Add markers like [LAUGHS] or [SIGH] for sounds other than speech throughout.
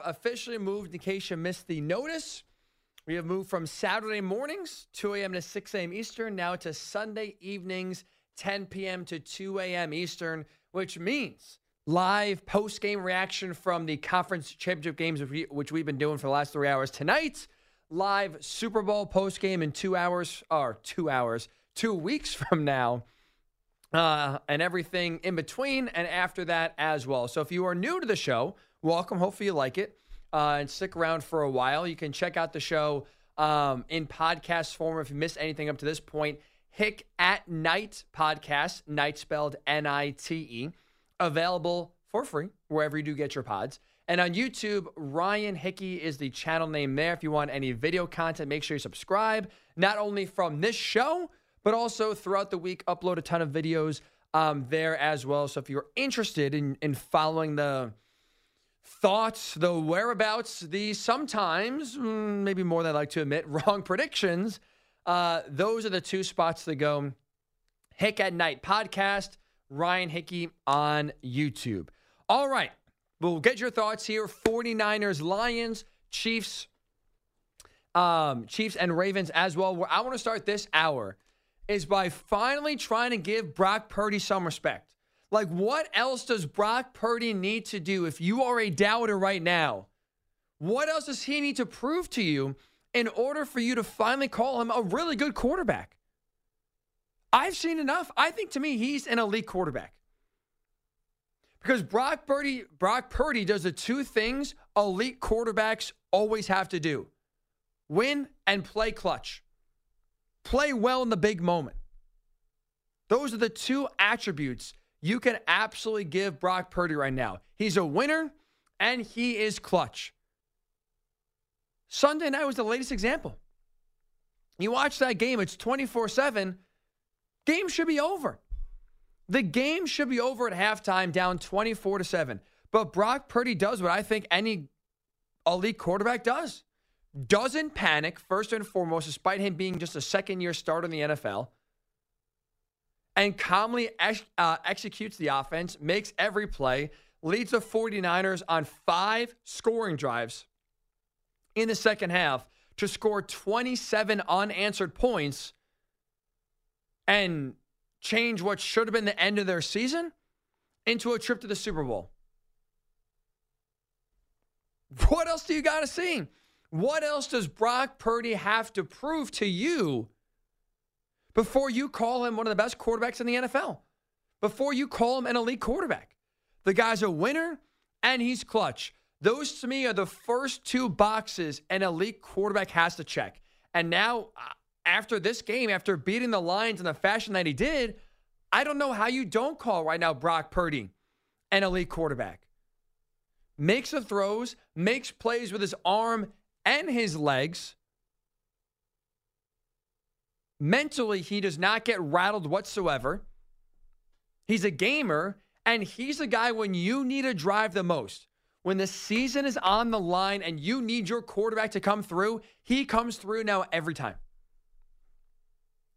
officially moved in case you missed the notice. We have moved from Saturday mornings, 2 a.m. to 6 a.m. Eastern, now to Sunday evenings, 10 p.m. to 2 a.m. Eastern, which means live post game reaction from the conference championship games, which, we, which we've been doing for the last three hours tonight. Live Super Bowl post game in two hours, or two hours, two weeks [LAUGHS] from now. Uh, and everything in between and after that as well. So if you are new to the show, welcome. Hopefully you like it uh, and stick around for a while. You can check out the show um, in podcast form if you missed anything up to this point. Hick at Night podcast, night spelled N I T E, available for free wherever you do get your pods. And on YouTube, Ryan Hickey is the channel name there. If you want any video content, make sure you subscribe, not only from this show, but also throughout the week, upload a ton of videos um, there as well. So if you're interested in, in following the thoughts, the whereabouts, the sometimes, mm, maybe more than I like to admit, [LAUGHS] wrong predictions, uh, those are the two spots to go. Hick at Night podcast, Ryan Hickey on YouTube. All right. We'll get your thoughts here. 49ers, Lions, Chiefs, um, Chiefs and Ravens as well. Where I want to start this hour is by finally trying to give Brock Purdy some respect. Like, what else does Brock Purdy need to do if you are a doubter right now? What else does he need to prove to you in order for you to finally call him a really good quarterback? I've seen enough. I think to me, he's an elite quarterback. Because Brock Purdy, Brock Purdy does the two things elite quarterbacks always have to do win and play clutch. Play well in the big moment. Those are the two attributes you can absolutely give Brock Purdy right now. He's a winner and he is clutch. Sunday night was the latest example. You watch that game, it's 24 7. Game should be over. The game should be over at halftime, down 24 to 7. But Brock Purdy does what I think any elite quarterback does doesn't panic, first and foremost, despite him being just a second year starter in the NFL and calmly ex- uh, executes the offense, makes every play, leads the 49ers on five scoring drives in the second half to score 27 unanswered points and change what should have been the end of their season into a trip to the Super Bowl. What else do you got to see? What else does Brock Purdy have to prove to you before you call him one of the best quarterbacks in the NFL, before you call him an elite quarterback. The guy's a winner and he's clutch. Those to me are the first two boxes an elite quarterback has to check. And now, uh, after this game, after beating the Lions in the fashion that he did, I don't know how you don't call right now Brock Purdy an elite quarterback. Makes the throws, makes plays with his arm and his legs. Mentally, he does not get rattled whatsoever. He's a gamer, and he's the guy when you need a drive the most. When the season is on the line and you need your quarterback to come through, he comes through now every time.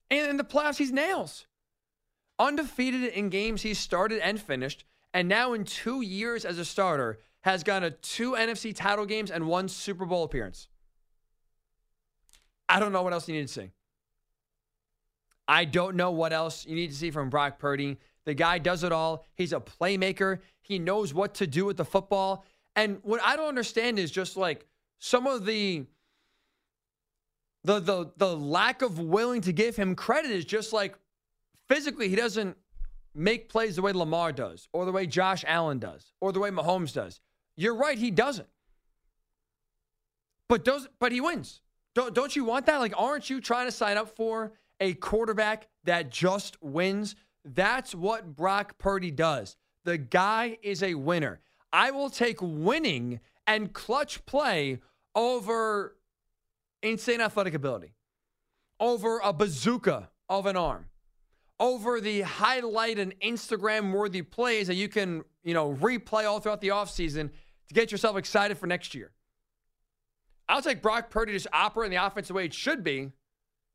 And in the playoffs, he's nails. Undefeated in games he's started and finished, and now in two years as a starter, has gone to two NFC title games and one Super Bowl appearance. I don't know what else you need to see. I don't know what else you need to see from Brock Purdy. The guy does it all. He's a playmaker. He knows what to do with the football. And what I don't understand is just like some of the the the the lack of willing to give him credit is just like physically he doesn't make plays the way Lamar does or the way Josh Allen does or the way Mahomes does. You're right, he doesn't. But does but he wins. Don't don't you want that? Like aren't you trying to sign up for a quarterback that just wins. That's what Brock Purdy does. The guy is a winner. I will take winning and clutch play over insane athletic ability, over a bazooka of an arm, over the highlight and Instagram worthy plays that you can, you know, replay all throughout the offseason to get yourself excited for next year. I'll take Brock Purdy just operating the offense the way it should be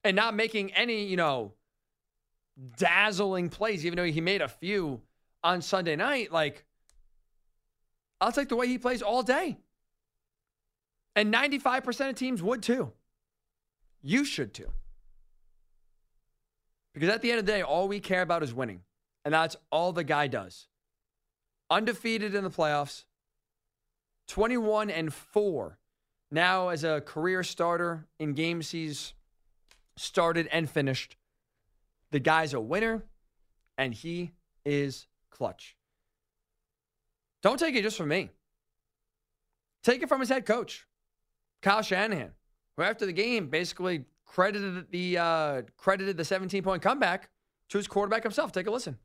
and not making any, you know, dazzling plays, even though he made a few on Sunday night, like, I'll take the way he plays all day. And 95% of teams would too. You should too. Because at the end of the day, all we care about is winning. And that's all the guy does. Undefeated in the playoffs, 21 and 4 now as a career starter in games he's started and finished. The guy's a winner, and he is clutch. Don't take it just from me. Take it from his head coach, Kyle Shanahan, who after the game basically credited the uh, credited the 17 point comeback to his quarterback himself. Take a listen.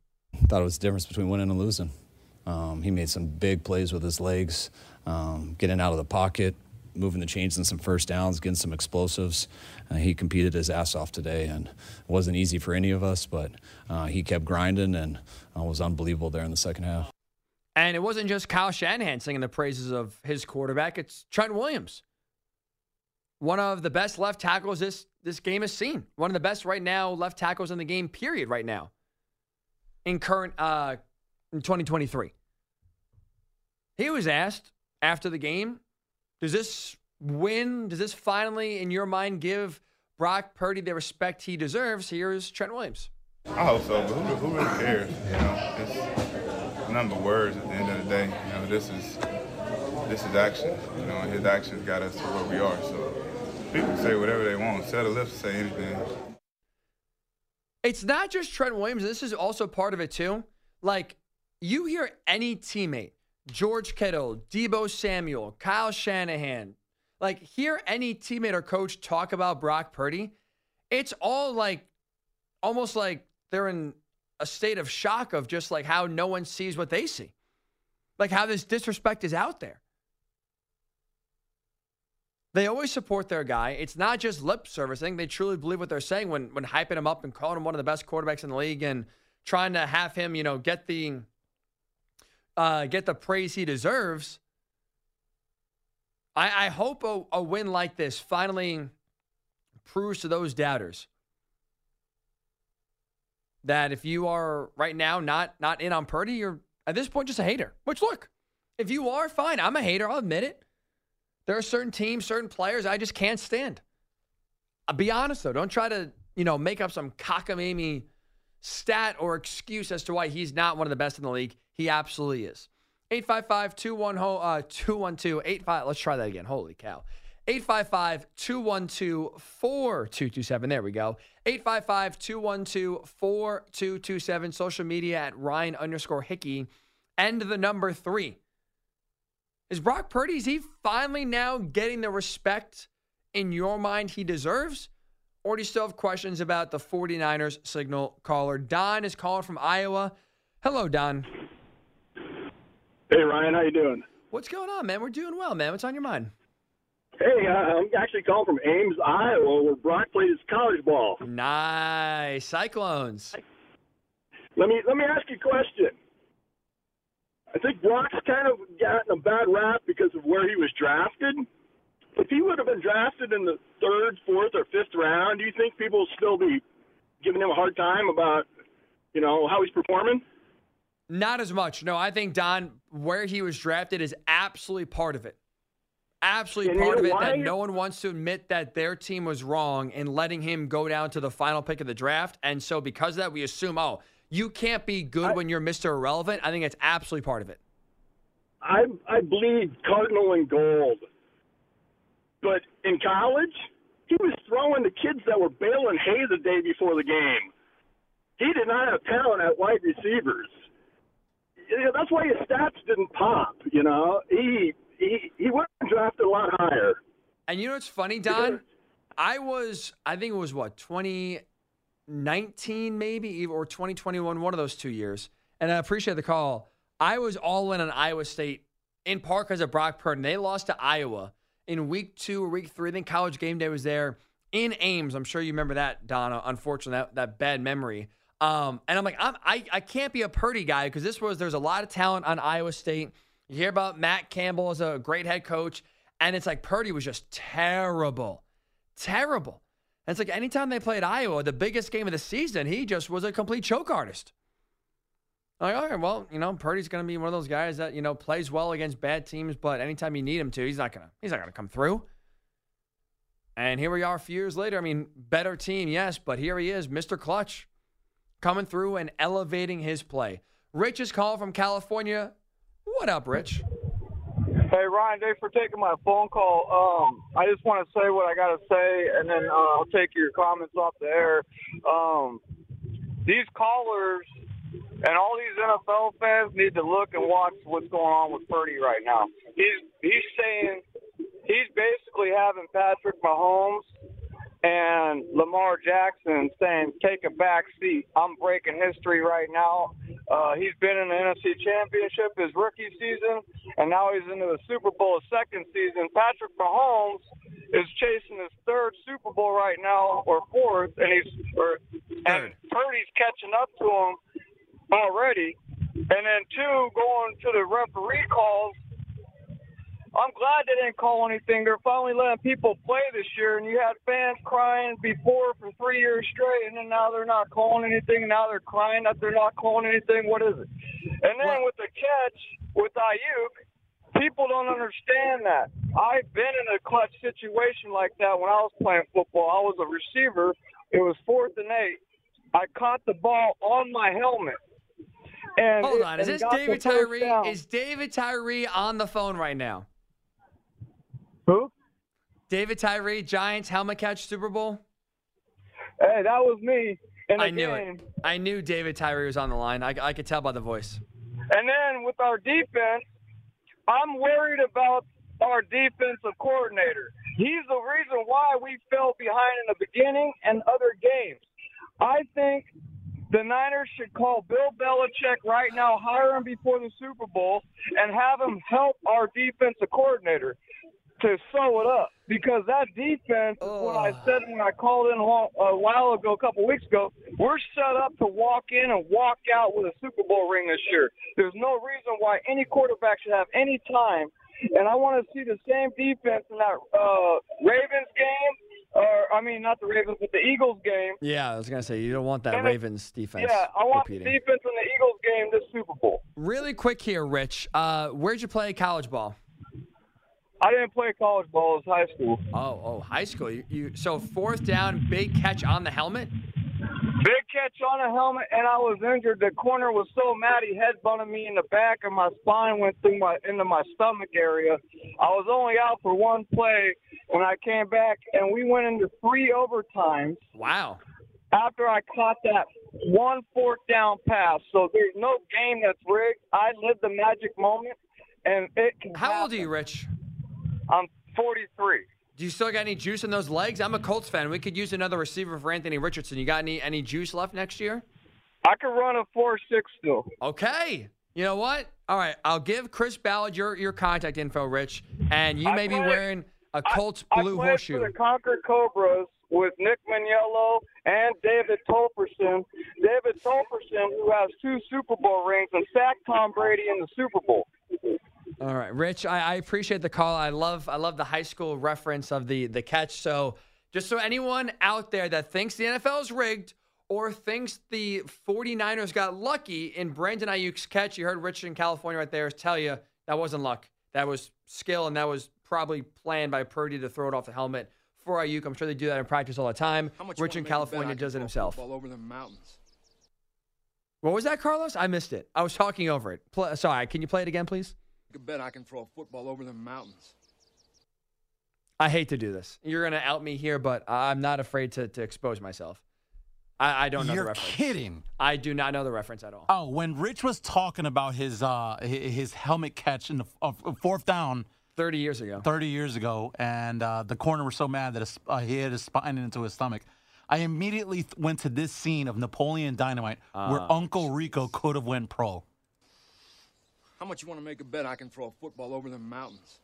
Thought it was the difference between winning and losing. Um, he made some big plays with his legs, um, getting out of the pocket, moving the chains in some first downs, getting some explosives. Uh, he competed his ass off today, and it wasn't easy for any of us, but uh, he kept grinding and uh, was unbelievable there in the second half. And it wasn't just Kyle Shanahan singing the praises of his quarterback, it's Trent Williams. One of the best left tackles this, this game has seen. One of the best right now left tackles in the game, period, right now. In current uh, in 2023. He was asked after the game does this win, does this finally, in your mind, give Brock Purdy the respect he deserves? Here's Trent Williams. I hope so, but who, who really cares? You know, it's none but words at the end of the day. You know, this is this is action. You know, and his actions got us to where we are. So people can say whatever they want. Set a lips say anything. It's not just Trent Williams. This is also part of it too. Like you hear any teammate George Kittle, Deebo Samuel, Kyle Shanahan, like hear any teammate or coach talk about Brock Purdy, it's all like almost like they're in a state of shock of just like how no one sees what they see. Like how this disrespect is out there. They always support their guy. It's not just lip servicing. They truly believe what they're saying when when hyping him up and calling him one of the best quarterbacks in the league and trying to have him, you know, get the uh, get the praise he deserves. I, I hope a, a win like this finally proves to those doubters that if you are right now not not in on Purdy, you're at this point just a hater. Which look, if you are fine, I'm a hater. I'll admit it. There are certain teams, certain players I just can't stand. I'll be honest though. Don't try to you know make up some cockamamie stat or excuse as to why he's not one of the best in the league. He absolutely is. 855 212 uh, 85. Let's try that again. Holy cow. 855 212 4227. There we go. 855 212 4227. Social media at Ryan underscore Hickey. And the number three. Is Brock Purdy, is he finally now getting the respect in your mind he deserves? Or do you still have questions about the 49ers signal caller? Don is calling from Iowa. Hello, Don. Hey Ryan, how you doing? What's going on, man? We're doing well, man. What's on your mind? Hey, uh, I'm actually calling from Ames, Iowa, where Brock played his college ball. Nice, Cyclones. Let me let me ask you a question. I think Brock's kind of gotten a bad rap because of where he was drafted. If he would have been drafted in the third, fourth, or fifth round, do you think people will still be giving him a hard time about, you know, how he's performing? Not as much. No, I think Don, where he was drafted, is absolutely part of it. Absolutely And you part of it that no one wants to admit that their team was wrong in letting him go down to the final pick of the draft. And so, because of that, we assume, oh, you can't be good I- when you're Mr. Irrelevant. I think it's absolutely part of it. I I bleed cardinal and gold. But in college, he was throwing the kids that were baling hay the day before the game. He did not have talent at wide receivers. You know, that's why his stats didn't pop. You know, he he he would have drafted a lot higher. And you know what's funny, Don? I was, I think it was what, 2019 maybe, or 2021, one of those two years. And I appreciate the call. I was all in on Iowa State in part because of Brock Purdy. They lost to Iowa in week two or week three. I think college game day was there in Ames. I'm sure you remember that, Donna. Unfortunately, that, that bad memory. Um, and I'm like, I'm, I, I can't be a Purdy guy because this was, there's a lot of talent on Iowa State. You hear about Matt Campbell as a great head coach. And it's like Purdy was just terrible, terrible. And it's like anytime they played Iowa, the biggest game of the season, he just was a complete choke artist. Like, all right, well, you know, Purdy's going to be one of those guys that you know plays well against bad teams, but anytime you need him to, he's not gonna he's not gonna come through. And here we are a few years later. I mean, better team, yes, but here he is, Mr. Clutch, coming through and elevating his play. Rich is calling from California. What up, Rich? Hey Ryan, thanks for taking my phone call. Um, I just want to say what I got to say, and then uh, I'll take your comments off the air. Um, these callers and all these NFL fans need to look and watch what's going on with Purdy right now. He's he's saying he's basically having Patrick Mahomes and Lamar Jackson saying, "Take a back seat. I'm breaking history right now." Uh, he's been in the NFC Championship his rookie season, and now he's into the Super Bowl his second season. Patrick Mahomes is chasing his third Super Bowl right now, or fourth, and he's or, and Purdy's catching up to him already. And then two, going to the referee calls I'm glad they didn't call anything. They're finally letting people play this year, and you had fans crying before for three years straight, and then now they're not calling anything. Now they're crying that they're not calling anything. What is it? And then with the catch with Aiyuk, people don't understand that. I've been in a clutch situation like that when I was playing football. I was a receiver. It was fourth and eight. I caught the ball on my helmet. And Hold on, is this David Tyree? down. Is David Tyree on the phone right now? Who? David Tyree, Giants helmet catch Super Bowl. Hey, that was me I knew game. it. I knew David Tyree was on the line. I, I could tell by the voice. And then with our defense, I'm worried about our defensive coordinator. He's the reason why we fell behind in the beginning and other games. I think the Niners should call Bill Belichick right now, hire him before the Super Bowl, and have him help our defensive coordinator to sew it up. Because that defense, is what I said when I called in a, while, a while ago, a couple weeks ago, we're set up to walk in and walk out with a Super Bowl ring this year. There's no reason why any quarterback should have any time. And I want to see the same defense in that uh, Ravens game, or I mean, not the Ravens, but the Eagles game. Yeah, I was gonna say you don't want that And Ravens defense Yeah, I want repeating. the defense in the Eagles game this Super Bowl. Really quick here, Rich. Uh, where'd you play college ball? I didn't play college ball; it was high school. Oh, oh, high school. You, you so fourth down, big catch on the helmet. Big catch on a helmet, and I was injured. The corner was so mad he headbutted me in the back, and my spine went through my into my stomach area. I was only out for one play when I came back, and we went into three overtimes Wow. after I caught that one fourth down pass. So there's no game that's rigged. I lived the magic moment, and it can. How old are you, Rich? I'm 43. Do you still got any juice in those legs? I'm a Colts fan. We could use another receiver for Anthony Richardson. You got any any juice left next year? I can run a four six still. Okay. You know what? All right. I'll give Chris Ballard your, your contact info, Rich, and you I may be played- wearing a Colts I blue played horseshoe. for the Concord Cobras with Nick Maniello and David Tollefson. David Tollefson, who has two Super Bowl rings and sacked Tom Brady in the Super Bowl. All right, Rich, I, I appreciate the call. I love I love the high school reference of the the catch. So just so anyone out there that thinks the NFL is rigged or thinks the 49ers got lucky in Brandon Aiyuk's catch, you heard Rich in California right there tell you that wasn't luck. That was skill and that was probably planned by Purdy to throw it off the helmet for Aiyuk. I'm sure they do that in practice all the time. How much Rich in make a bet I California does it himself. All over the mountains. What was that, Carlos? I missed it. I was talking over it. Pl- sorry, can you play it again, please? You bet I can throw a football over the mountains. I hate to do this. You're going to out me here, but I'm not afraid to, to expose myself. I, I don't know You're the reference. kidding. I do not know the reference at all. Oh, when Rich was talking about his uh his helmet catch in the uh, fourth down 30 years ago. 30 years ago, and uh, the corner was so mad that his, uh, he hit his spine into his stomach. I immediately th- went to this scene of Napoleon Dynamite where Ah. Uncle Rico could have went pro. How much you want to make a bet I can throw a football over the mountains?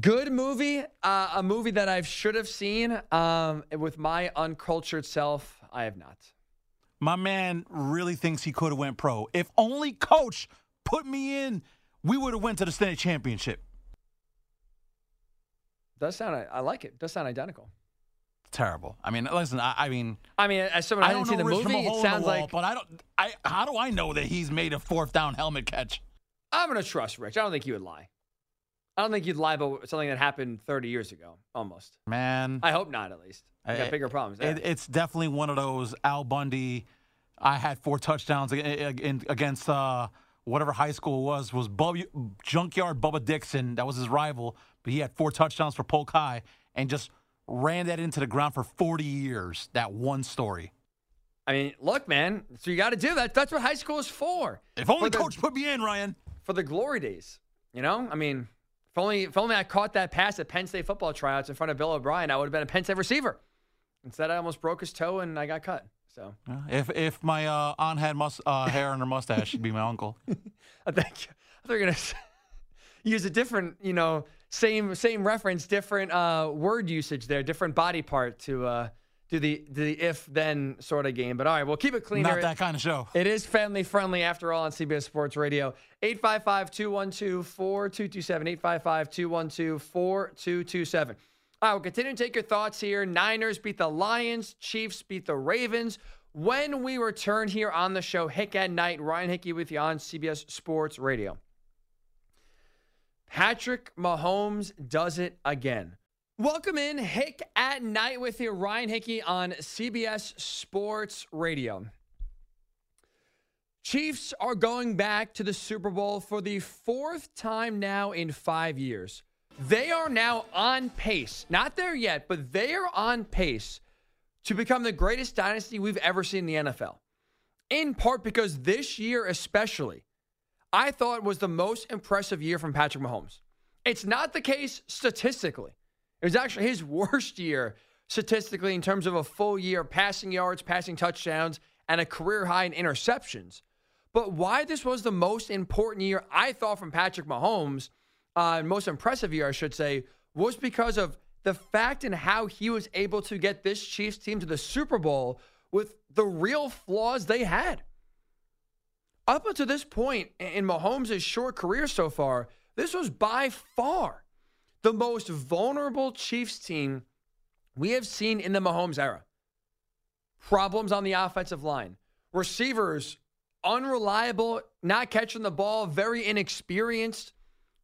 Good movie. Uh, a movie that I should have seen um, with my uncultured self. I have not. My man really thinks he could have went pro. If only coach put me in, we would have went to the state championship. Does sound, I like it. Does sound identical. Terrible. I mean, listen, I, I mean, I mean, as someone I hasn't seen the movie, from a hole it sounds wall, like but I don't. I how do I know that he's made a fourth down helmet catch? I'm going to trust Rich. I don't think he would lie. I don't think you'd lie about something that happened 30 years ago, almost. Man, I hope not, at least. You got I- bigger problems. It, it's definitely one of those Al Bundy. I had four touchdowns ag- ag- in- against uh, whatever high school it was. Was Bub, Junkyard Bubba Dixon? That was his rival, but he had four touchdowns for Polk High and just ran that into the ground for 40 years. That one story. I mean, look, man. So you got to do that. That's what high school is for. If only For the- coach put me in, Ryan. for the glory days. You know, I mean, if only if only I caught that pass at Penn State football tryouts in front of Bill O'Brien, I would have been a Penn State receiver. Instead, I almost broke his toe and I got cut. So If if my uh, aunt had mus- uh, hair on her mustache, she'd be my uncle. [LAUGHS] I think I thought you were gonna [LAUGHS] use a different, you know, same same reference, different uh, word usage there, different body part to uh, do the do the if then sort of game. But all right, we'll keep it clean. Not that kind of show. It is family friendly after all on CBS Sports Radio. 855 212 4227. 855 212 4227. All right, we'll continue to take your thoughts here. Niners beat the Lions, Chiefs beat the Ravens. When we return here on the show, Hick at Night, Ryan Hickey with you on CBS Sports Radio. Patrick Mahomes does it again. Welcome in, Hick at Night with you, Ryan Hickey on CBS Sports Radio. Chiefs are going back to the Super Bowl for the fourth time now in five years. They are now on pace, not there yet, but they are on pace to become the greatest dynasty we've ever seen in the NFL. In part because this year, especially, I thought was the most impressive year from Patrick Mahomes. It's not the case statistically. It was actually his [LAUGHS] worst year statistically in terms of a full year passing yards, passing touchdowns, and a career high in interceptions. But why this was the most important year I thought from Patrick Mahomes, uh, most impressive year, I should say, was because of the fact and how he was able to get this Chiefs team to the Super Bowl with the real flaws they had. Up until this point in Mahomes' short career so far, this was by far the most vulnerable Chiefs team we have seen in the Mahomes era. Problems on the offensive line, receivers unreliable, not catching the ball, very inexperienced,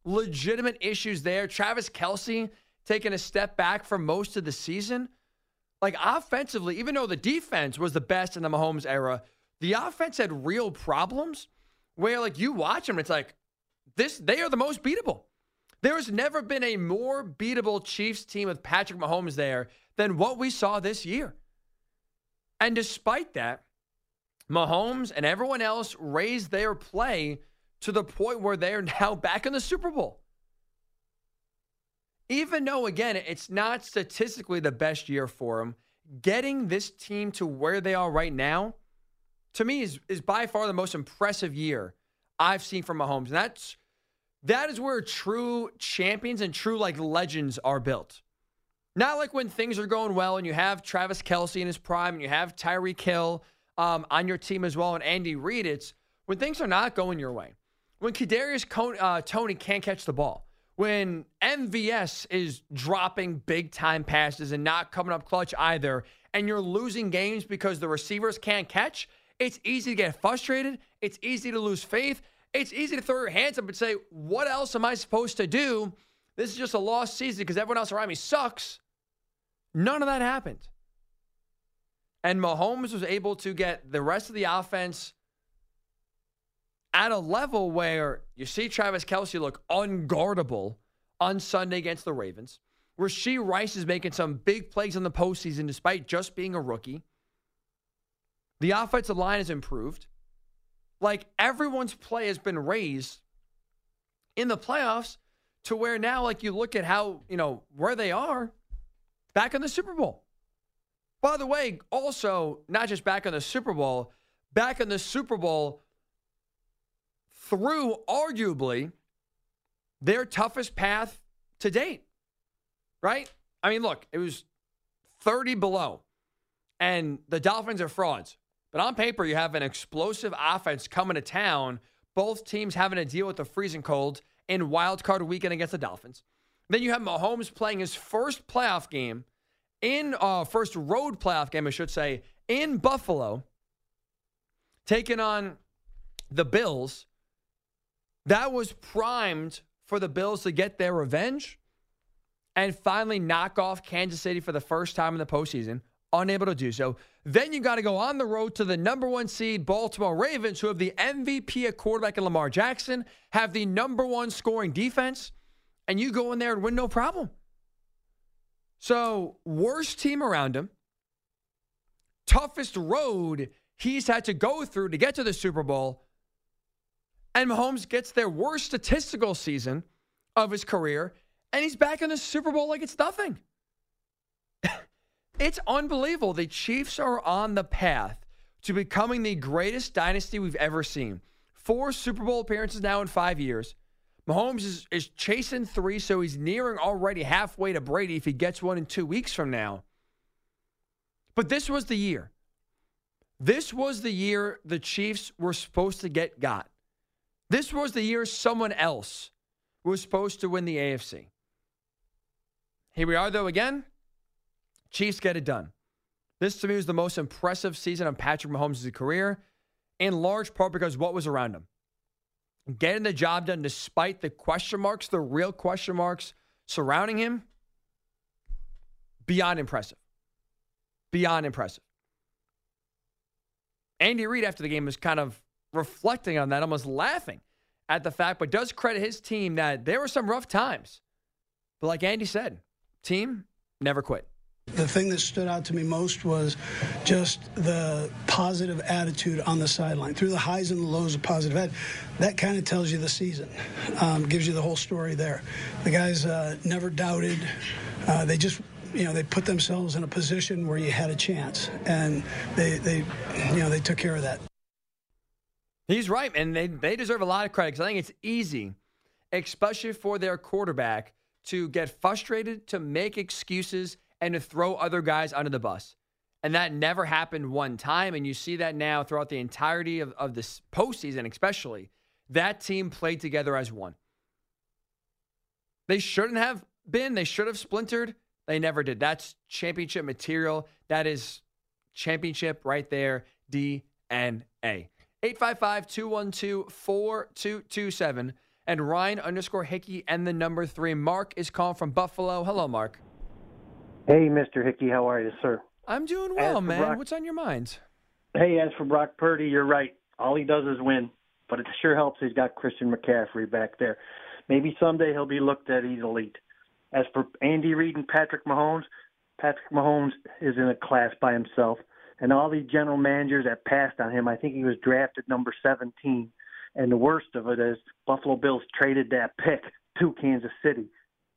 legitimate issues there. Travis Kelce taking a step back for most of the season. Like offensively, even though the defense was the best in the Mahomes era, the offense had real problems where like you watch them, it's like this, they are the most beatable. There has never been a more beatable Chiefs team with Patrick Mahomes there than what we saw this year. And despite that, Mahomes and everyone else raised their play to the point where they are [LAUGHS] now back in the Super Bowl. Even though, again, it's not statistically the best year for them, getting this team to where they are right now, to me, is, is by far the most impressive year I've seen from Mahomes. And that's that is where true champions and true like legends are built. Not like when things are going well and you have Travis Kelce in his prime and you have Tyreek Hill um, on your team as well and Andy Reid. It's when things are not going your way. When Kadarius Con- uh, Tony can't catch the ball. When MVS is dropping big time passes and not coming up clutch either, and you're losing games because the receivers can't catch, it's easy to get frustrated. It's easy to lose faith. It's easy to throw your hands up and say, What else am I supposed to do? This is just a lost season because everyone else around me sucks. None of that happened. And Mahomes was able to get the rest of the offense at a level where you see Travis Kelce look unguardable on Sunday against the Ravens. Rashee Rice is making some big plays in the postseason despite just being a rookie. The offensive line has improved. Like everyone's play has been raised in the playoffs to where now, like you look at how, you know, where they are back in the Super Bowl. By the way, also, not just back in the Super Bowl, back in the Super Bowl through arguably their toughest path to date, right? I mean, look, it was 30 below, and the Dolphins are frauds. But on paper, you have an explosive offense coming to town. Both teams having to deal with the freezing cold in wild card weekend against the Dolphins. Then you have Mahomes playing his first playoff game in uh, first road playoff game, I should say, in Buffalo, taking on the Bills. That was primed for the Bills to get their revenge and finally knock off Kansas City for the first time in the postseason. Unable to do so. Then you got to go on the road to the number one seed Baltimore Ravens, who have the MVP at quarterback in Lamar Jackson, have the number one scoring defense, and you go in there and win no problem. So, worst team around him, toughest road he's had to go through to get to the Super Bowl. And Mahomes gets their worst statistical season of his career, and he's back in the Super Bowl like it's nothing. It's unbelievable. The Chiefs are on the path to becoming the greatest dynasty we've ever seen. Four Super Bowl appearances now in five years. Mahomes is, is chasing three, so he's nearing already halfway to Brady if he gets one in two weeks from now. But this was the year. This was the year the Chiefs were supposed to get got. This was the year someone else was supposed to win the AFC. Here we are, though, again. Chiefs get it done. This to me was the most impressive season of Patrick Mahomes' career, in large part because what was around him. Getting the job done despite the question marks, the real question marks surrounding him, beyond impressive. Beyond impressive. Andy Reid, after the game, was kind of reflecting on that, almost laughing at the fact, but does credit his team that there were some rough times. But like Andy said, team never quit. The thing that stood out to me most was just the positive attitude on the sideline. Through the highs and the lows of positive ed, that kind of tells you the season, um, gives you the whole story there. The guys uh, never doubted. Uh, they just you know they put themselves in a position where you had a chance and they they you know they took care of that he's right and they they deserve a lot of credit because i think it's easy especially for their quarterback to get frustrated to make excuses and to throw other guys under the bus and that never happened one time and you see that now throughout the entirety of, of this postseason especially that team played together as one they shouldn't have been they should have splintered they never did. That's championship material. That is championship right there. DNA. 855 212 4227. And Ryan underscore Hickey and the number three. Mark is calling from Buffalo. Hello, Mark. Hey, Mr. Hickey. How are you, sir? I'm doing well, man. Brock, What's on your mind? Hey, as for Brock Purdy, you're right. All he does is win. But it sure helps he's got Christian McCaffrey back there. Maybe someday he'll be looked at he's elite. As for Andy Reid and Patrick Mahomes, Patrick Mahomes is in a class by himself. And all these general managers that passed on him, I think he was drafted number 17. And the worst of it is Buffalo Bills traded that pick to Kansas City.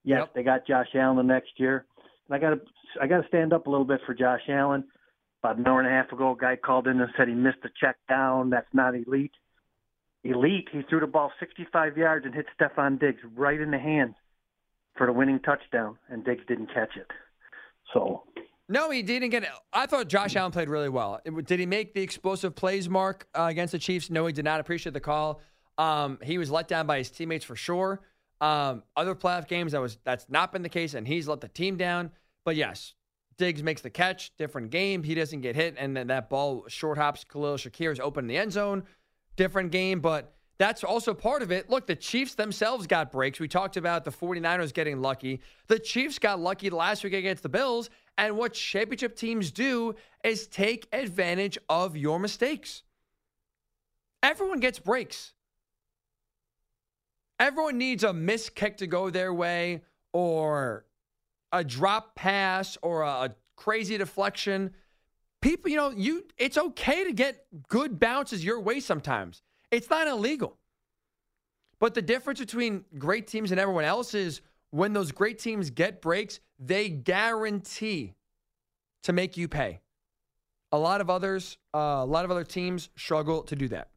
Yes, yep. they got Josh Allen the next year. I got to I got to stand up a little bit for Josh Allen. About an hour and a half ago, a guy called in and said he missed a check down. That's not elite. Elite. He threw the ball 65 yards and hit Stefon Diggs right in the hands for the winning touchdown, and Diggs didn't catch it. So. No, he didn't get it. I thought Josh Allen played really well. Did he make the explosive plays, Mark, uh, against the Chiefs? No, he did not appreciate the call. Um, he was let down by his teammates for sure. Um, other playoff games, that was that's not been the case, and he's let the team down. But yes, Diggs makes the catch, different game. He doesn't get hit, and then that ball short hops. Khalil Shakir is open in the end zone, different game. But that's also part of it. Look, the Chiefs themselves got breaks. We talked about the 49ers getting lucky. The Chiefs got lucky last week against the Bills. And what championship teams do is take advantage of your mistakes. Everyone gets breaks. Everyone needs a missed kick to go their way or a drop pass or a crazy deflection. People, you know, you it's okay to get good bounces your way sometimes. It's not illegal. But the difference between great teams and everyone else is when those great teams get breaks, they guarantee to make you pay. A lot of others, uh, a lot of other teams struggle to do that.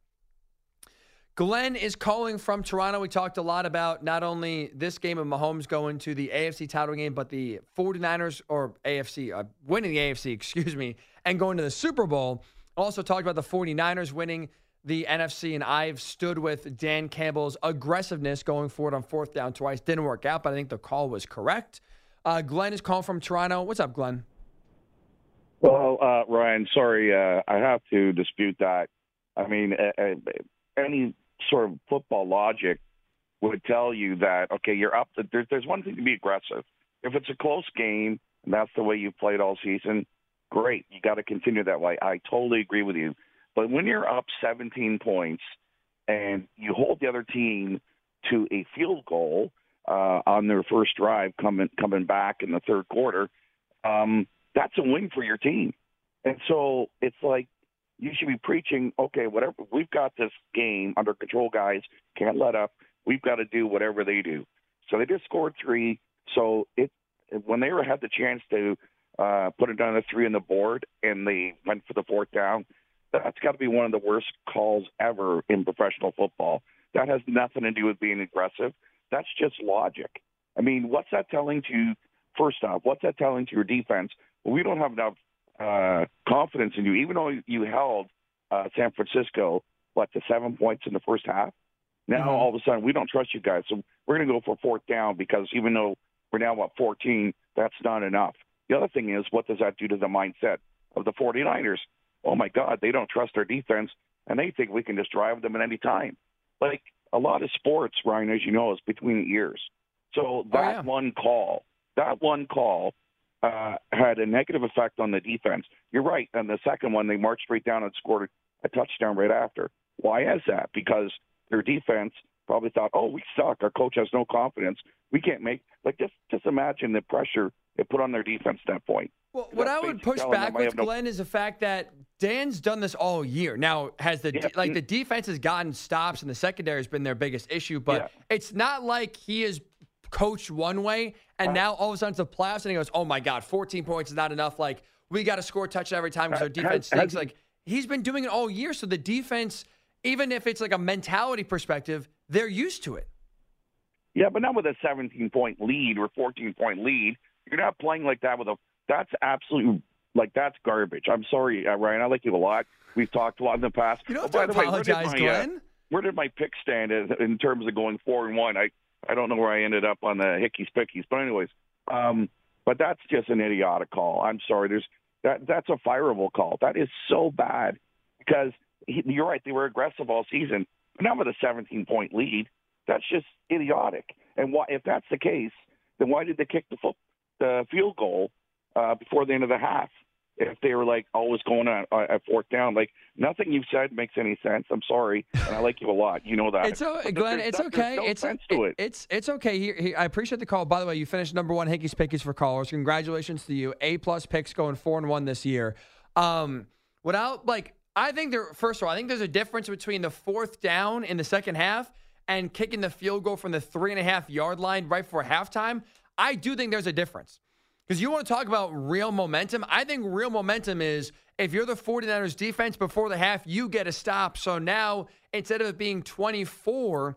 Glenn is calling from Toronto. We talked a lot about not only this game of Mahomes going to the AFC title game, but the 49ers or AFC, uh, winning the AFC, [LAUGHS] excuse me, and going to the Super Bowl. Also talked about the 49ers winning the NFC, and I've stood with Dan Campbell's aggressiveness going forward on fourth down twice. Didn't work out, but I think the call was correct. Uh, Glenn is calling from Toronto. What's up, Glenn? Well, uh, Ryan, sorry, uh, I have to dispute that. I mean, any sort of football logic would tell you that okay, you're up. There's there's one thing to be aggressive. If it's a close game and that's the way you've played all season, great. You got to continue that way. I totally agree with you. But when you're up 17 points and you hold the other team to a field goal uh, on their first drive coming coming back in the third quarter, um, that's a win for your team. And so it's like you should be preaching, okay, whatever we've got this game under control, guys. Can't let up. We've got to do whatever they do. So they just scored three. So it when they had the chance to uh, put it down to three on the board and they went for the fourth down, that's got to be one of the worst calls ever in professional football. That has nothing to do with being aggressive. That's just logic. I mean, what's that telling to first off? What's that telling to your defense? Well, we don't have enough uh, confidence in you, even though you held uh, San Francisco what to seven points in the first half. Now mm-hmm. all of a sudden we don't trust you guys, so we're going to go for fourth down because even though we're now at 14, that's not enough. The other thing is, what does that do to the mindset of the 49ers? Oh my God, they don't trust their defense, and they think we can just drive them at any time. Like a lot of sports, Ryan, as you know, is between the ears. So that oh, yeah. one call, that one call uh, had a negative effect on the defense. You're right. And the second one, they marched right down and scored a touchdown right after. Why is that? Because their defense probably thought, "Oh, we suck. Our coach has no confidence. We can't make like just just imagine the pressure it put on their defense at that point." Well, what I would push back with no- Glenn is the fact that Dan's done this all year. Now, has the yeah. like the defense has gotten stops and the secondary has been their biggest issue, but yeah. it's not like he is coached one way and uh, now all of a sudden it's the playoffs and he goes, "Oh my God, 14 points is not enough. Like we got to score a touchdown every time because our defense stinks." Like he's been doing it all year, so the defense, even if it's like a mentality perspective, they're used to it. Yeah, but not with a 17 point lead or 14 point lead. You're not playing like that with a. That's absolutely like that's garbage. I'm sorry, uh, Ryan. I like you a lot. We've talked a lot in the past. You don't oh, to apologize, way, my, Glenn. Uh, where did my pick stand in terms of going four and one? I I don't know where I ended up on the hickeys pickies, but anyways, um, but that's just an idiotic call. I'm sorry. There's that that's a fireable call. That is so bad because he, you're right. They were aggressive all season, not with a 17 point lead. That's just idiotic. And why, if that's the case, then why did they kick the foot, the field goal uh, before the end of the half? If they were like always going on uh, at fourth down. Like nothing you've said makes any sense. I'm sorry, and I like you a lot. You know that. It's o- Glenn. It's okay. No it's sense to it. It's it's okay. Here, here, I appreciate the call. By the way, you finished number one Hickey's Pickies for callers. Congratulations to you. A plus picks going four and one this year. Um, without like, I think there. First of all, I think there's a difference between the fourth down in the second half and kicking the field goal from the three and a half yard line right before halftime. I do think there's a difference. Because you want to talk about real momentum. I think real momentum is if you're the 49ers defense before the half, you get a stop. So now instead of it being 24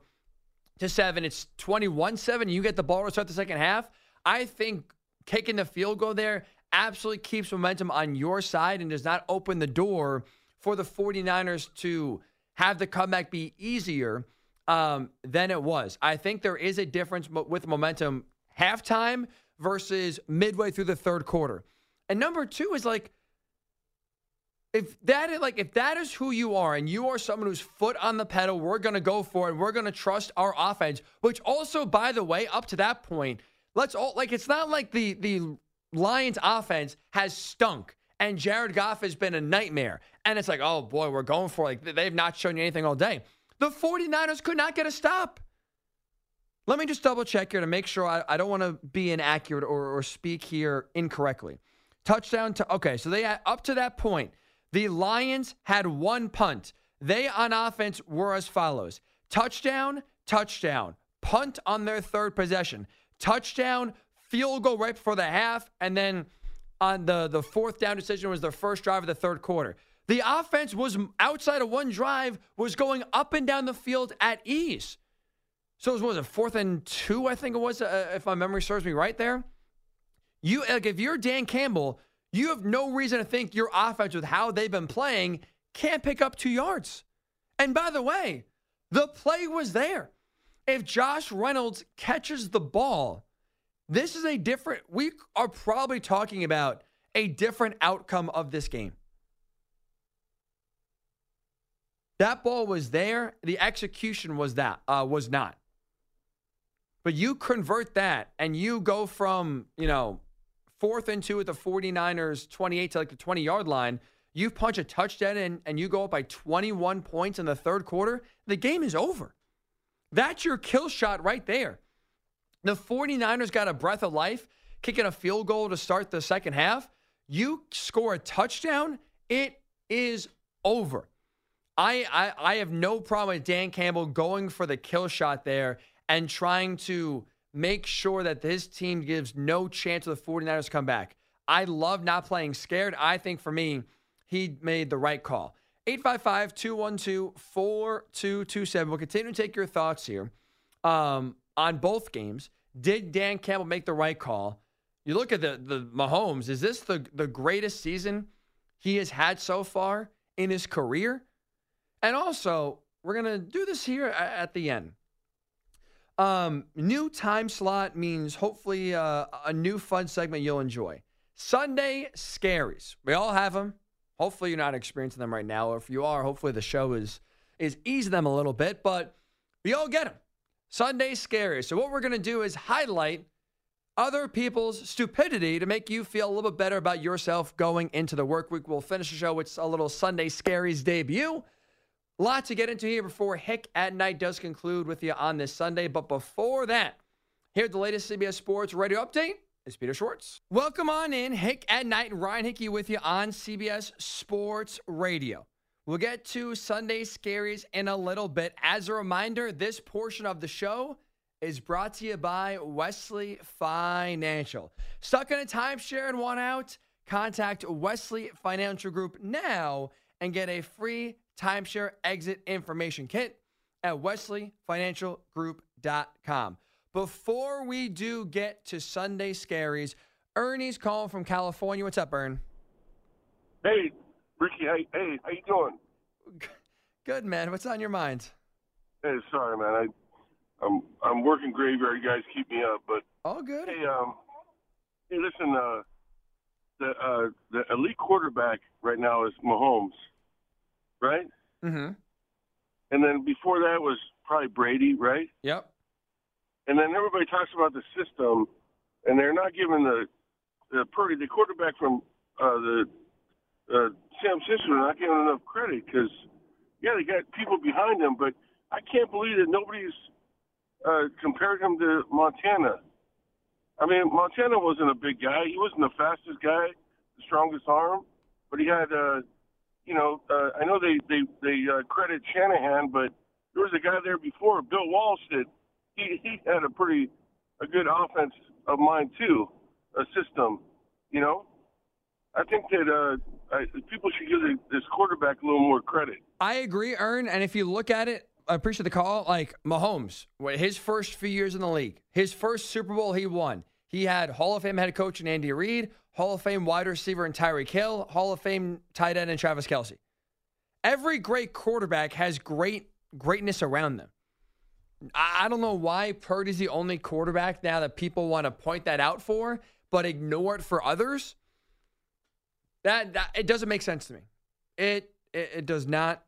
to 7, it's 21 7. You get the ball to start the second half. I think kicking the field goal there absolutely keeps momentum on your side and does not open the door for the 49ers to have the comeback be easier um, than it was. I think there is a difference with momentum halftime versus midway through the third quarter. And number two is like, if that is like if that is who you are and you are someone who's foot on the pedal, we're gonna go for it. We're gonna trust our offense. Which also, by the way, up to that point, let's all like it's not like the the Lions offense has stunk and Jared Goff has been a nightmare. And it's like, oh boy, we're going for it. like they've not shown you anything all day. The 49ers could not get a stop. Let me just double check here to make sure I, I don't want to be inaccurate or, or speak here incorrectly. Touchdown to, okay, so they had, up to that point, the Lions had one punt. They on offense were as follows touchdown, touchdown, punt on their third possession, touchdown, field goal right before the half, and then on the, the fourth down decision was the first drive of the third quarter. The offense was outside of one drive, was going up and down the field at ease. So it was, it fourth and two? I think it was, uh, if my memory serves me right there. You like if you're Dan Campbell, you have no reason to think your offense with how they've been playing can't pick up two yards. And by the way, the play was there. If Josh Reynolds catches the ball, this is a different. We are probably talking about a different outcome of this game. That ball was there. The execution was that uh, was not. But you convert that and you go from, you know, fourth and two at the 49ers 28 to like the 20 yard line. You punch a touchdown in and you go up by 21 points in the third quarter. The game is over. That's your kill shot right there. The 49ers got a breath of life, kicking a field goal to start the second half. You score a touchdown, it is over. I, I, I have no problem with Dan Campbell going for the kill shot there and trying to make sure that his team gives no chance of the 49ers to come back. I love not playing scared. I think for me, he made the right call. 855 212 4227. We'll continue to take your thoughts here um, on both games. Did Dan Campbell make the right call? You look at the, the Mahomes, is this the, the greatest season he has had so far in his career? And also, we're going to do this here at the end. Um, new time slot means hopefully uh, a new fun segment you'll enjoy. Sunday scaries. We all have them. Hopefully you're not experiencing them right now. Or if you are, hopefully the show is is easing them a little bit. But we all get them. Sunday scaries. So what we're gonna do is highlight other people's stupidity to make you feel a little bit better about yourself going into the work week. We'll finish the show with a little Sunday scaries debut. Lot to get into here before Hick at Night does conclude with you on this Sunday. But before that, here's the latest CBS Sports radio update. It's Peter Schwartz. Welcome on in, Hick at Night. Ryan Hickey with you on CBS Sports Radio. We'll get to Sunday Scaries in a little bit. As a reminder, this portion of the show is brought to you by Wesley Financial. Stuck in a timeshare and want out? Contact Wesley Financial Group now and get a free timeshare exit information kit at wesleyfinancialgroup.com. Before we do get to Sunday scaries, Ernie's calling from California. What's up, Ern? Hey, Ricky. Hey, hey, how you doing? Good, man. What's on your mind? Hey, sorry, man. I, I'm I'm working graveyard. You guys keep me up, but all good. Hey, um, hey, listen. Uh, the uh, the elite quarterback right now is Mahomes right? Mm-hmm. And then before that was probably Brady, right? Yep. And then everybody talks about the system, and they're not giving the the Purdy, the quarterback from uh, the uh, Sam Simpson, are not giving enough credit because yeah, they got people behind him, but I can't believe that nobody's uh, compared him to Montana. I mean, Montana wasn't a big guy. He wasn't the fastest guy, the strongest arm, but he had. Uh, you know, uh, I know they they they uh, credit Shanahan, but there was a guy there before, Bill Walsh, that he he had a pretty a good offense of mine too, a system. You know, I think that uh, I, people should give this quarterback a little more credit. I agree, Ern. And if you look at it, I appreciate the call. Like Mahomes, his first few years in the league, his first Super Bowl he won. He had Hall of Fame head coach in Andy Reid, Hall of Fame wide receiver in Tyreek Hill, Hall of Fame tight end in Travis Kelce. Every great quarterback has great greatness around them. I don't know why Purdy's the only quarterback now that people want to point that out for, but ignore it for others. That, that it doesn't make sense to me. It, it it does not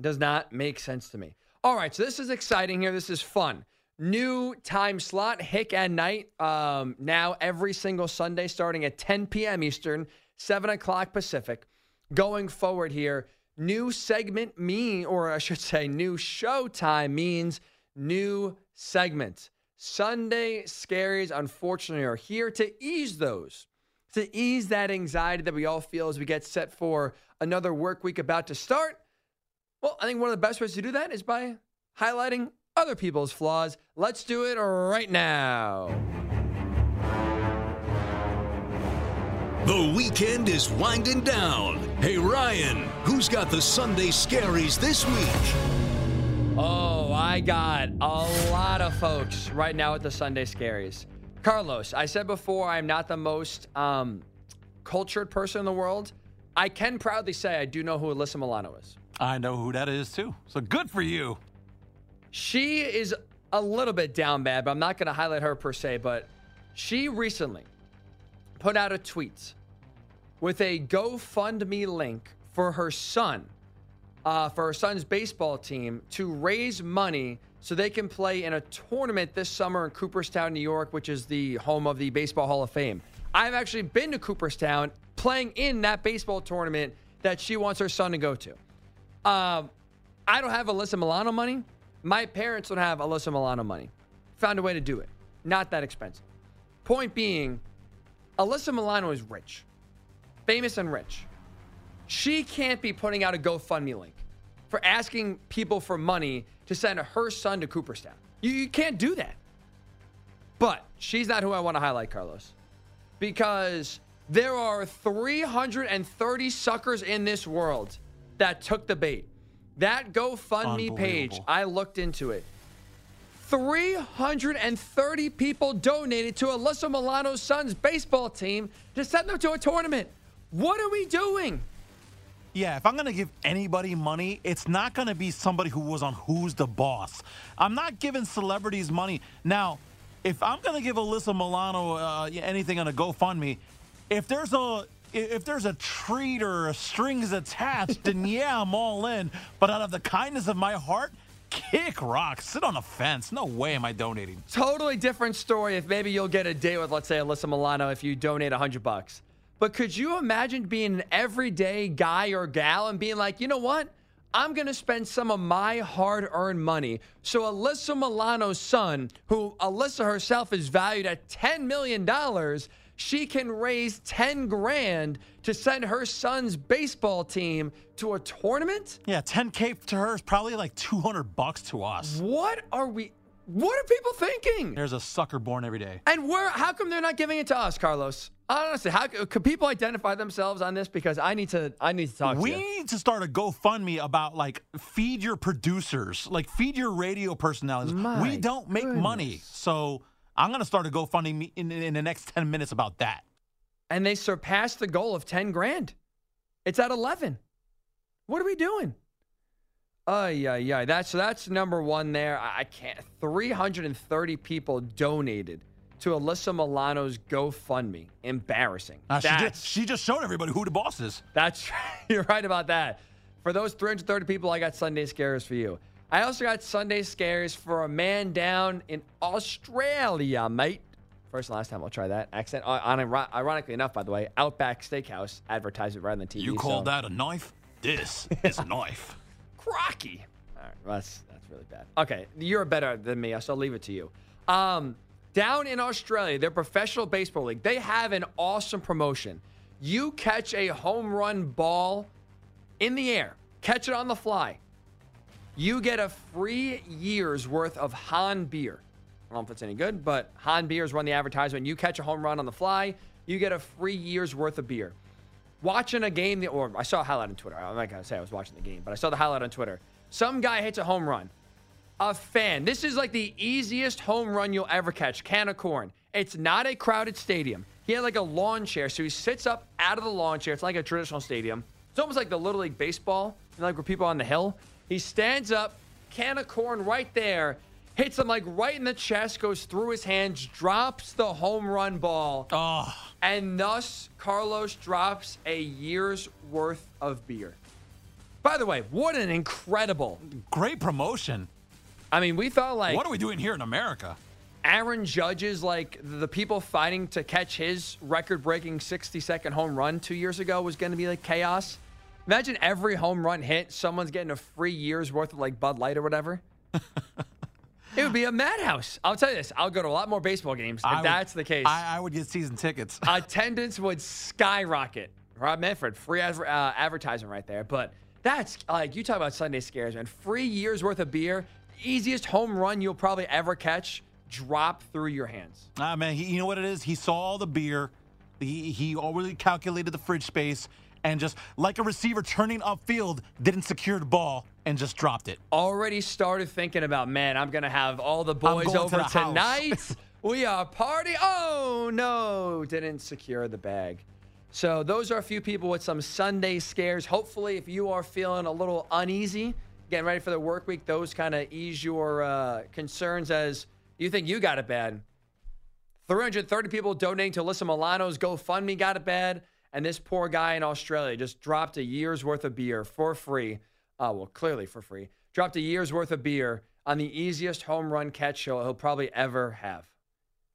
does not make sense to me. All right, so this is exciting here. This is fun. New time slot, Hick at Night. Um, now every single Sunday, starting at 10 p.m. Eastern, 7 o'clock Pacific. Going forward here, new segment mean, or I should say, new show time means new segment. Sunday scaries, unfortunately, are here to ease those, to ease that anxiety that we all feel as we get set for another work week about to start. Well, I think one of the best ways to do that is by highlighting other people's flaws. Let's do it right now. The weekend is winding down. Hey, Ryan, who's got the Sunday scaries this week? Oh, I got a lot of folks right now at the Sunday scaries. Carlos, I said before I'm not the most um, cultured person in the world. I can proudly say I do know who Alyssa Milano is. I know who that is too. So good for you. She is a little bit down bad, but I'm not going to highlight her per se. But she recently put out a tweet with a GoFundMe link for her son, uh, for her son's baseball team to raise money so they can play in a tournament this summer in Cooperstown, New York, which is the home of the Baseball Hall of Fame. I've actually been to Cooperstown playing in that baseball tournament that she wants her son to go to. Um, I don't have Alyssa Milano money. My parents don't have Alyssa Milano money. Found a way to do it. Not that expensive. Point being, Alyssa Milano is rich, famous and rich. She can't be putting out a GoFundMe link for asking people for money to send her son to Cooperstown. You, you can't do that. But she's not who I want to highlight, Carlos, because there are 330 suckers in this world that took the bait. That GoFundMe page, I looked into it. 330 people donated to Alyssa Milano's son's baseball team to send them to a tournament. What are we doing? Yeah, if I'm going to give anybody money, it's not going to be somebody who was on Who's the Boss. I'm not giving celebrities money. Now, if I'm going to give Alyssa Milano uh, anything on a GoFundMe, if there's a if there's a treat or a strings attached, then yeah, I'm all in. But out of the kindness of my heart, kick rocks, sit on a fence. No way am I donating. Totally different story if maybe you'll get a date with, let's say, Alyssa Milano if you donate 100 bucks. But could you imagine being an everyday guy or gal and being like, you know what? I'm going to spend some of my hard earned money. So Alyssa Milano's son, who Alyssa herself is valued at $10 million, she can raise 10 grand to send her son's baseball team to a tournament? Yeah, 10k to her is probably like 200 bucks to us. What are we what are people thinking? There's a sucker born every day. And where? How come they're not giving it to us, Carlos? Honestly, how could people identify themselves on this? Because I need to. I need to talk We to you. We need to start a GoFundMe about like feed your producers, like feed your radio personalities. My we don't make money, so I'm gonna start a GoFundMe me- in, in the next ten minutes about that. And they surpassed the goal of ten grand. It's at eleven. What are we doing? Oh yeah, yeah. That's that's number one there. I, can't. Three hundred and thirty people donated to Alyssa Milano's GoFundMe. Embarrassing. Uh, she, just, she just showed everybody who the boss is. That's [LAUGHS] you're right about that. For those 330 people, I got Sunday scares for you. I also got Sunday scares for a man down in Australia, mate. First and last time I'll try that accent. On, ironically enough, by the way, Outback Steakhouse advertised it right on the TV. You call so- that a knife? This [LAUGHS] is a knife. crocky. All right, well, that's that's really bad. Okay, you're better than me, so I'll leave it to you. Um, down in Australia, their professional baseball league, they have an awesome promotion. You catch a home run ball in the air, catch it on the fly. You get a free year's worth of Hahn beer. I don't know if it's any good, but Hahn beers run the advertisement. You catch a home run on the fly, you get a free year's worth of beer watching a game, or I saw a highlight on Twitter. I'm not gonna say I was watching the game, but I saw the highlight on Twitter. Some guy hits a home run. A fan. This is like the easiest home run you'll ever catch. Can of corn. It's not a crowded stadium. He had like a lawn chair, so he sits up out of the lawn chair. It's like a traditional stadium. It's almost like the Little League baseball, you know, like where people on the hill. He stands up, can of corn right there, hits him like right in the chest, goes through his hands, drops the home run ball. Oh. And thus, Carlos drops a year's worth of beer. By the way, what an incredible. Great promotion. I mean, we thought like. what are we doing here in America? Aaron Judge's, like the people fighting to catch his record breaking 60 second home run two years ago was going to be like chaos. Imagine every home run hit, someone's getting a free year's worth of like Bud Light or whatever. [LAUGHS] it would be a madhouse. I'll tell you this I'll go to a lot more baseball games if would- that's the case. I, I would get season tickets. [LAUGHS] attendance would skyrocket. Rob Manfred, free adver- uh, advertising right there. But that's like you talk about Sunday scares, man. Free years worth of beer, easiest home run you'll probably ever catch, drop through your hands. Ah, man, he, you know what it is? He saw all the beer. He, he already calculated the fridge space and just, like a receiver turning upfield, didn't secure the ball and just dropped it. Already started thinking about, man, I'm gonna have all the boys going to over the tonight. [LAUGHS] we are party. Oh no, didn't secure the bag. So those are a few people with some Sunday scares. Hopefully, if you are feeling a little uneasy, getting ready for the work week, those kind of ease your uh, concerns as you think you got it bad. 330 people donating to Alyssa Milano's GoFundMe got it bad. And this poor guy in Australia just dropped a year's worth of beer for free. Uh, well, clearly for free. Dropped a year's worth of beer on the easiest home run catch show he'll probably ever have.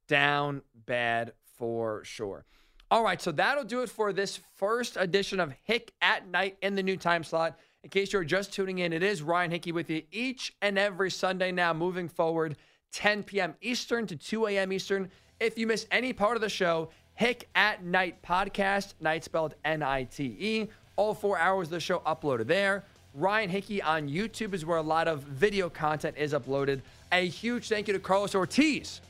Down bad for sure. All right, so that'll do it for this first edition of Hick at Night in the new time slot. In case you're just tuning in, it is Ryan Hickey with you each and every Sunday now, moving forward, 10 p.m. Eastern to 2 a.m. Eastern. If you miss any part of the show, Hick at Night podcast, night spelled N I T E. All four hours of the show uploaded there. Ryan Hickey on YouTube is where a lot of video content is uploaded. A huge thank you to Carlos Ortiz.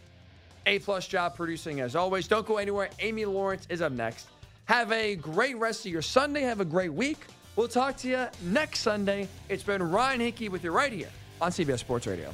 A plus job producing as always. Don't go anywhere. Amy Lawrence is up next. Have a great rest of your Sunday. Have a great week. We'll talk to you next Sunday. It's been Ryan Hickey with you right here on CBS Sports Radio.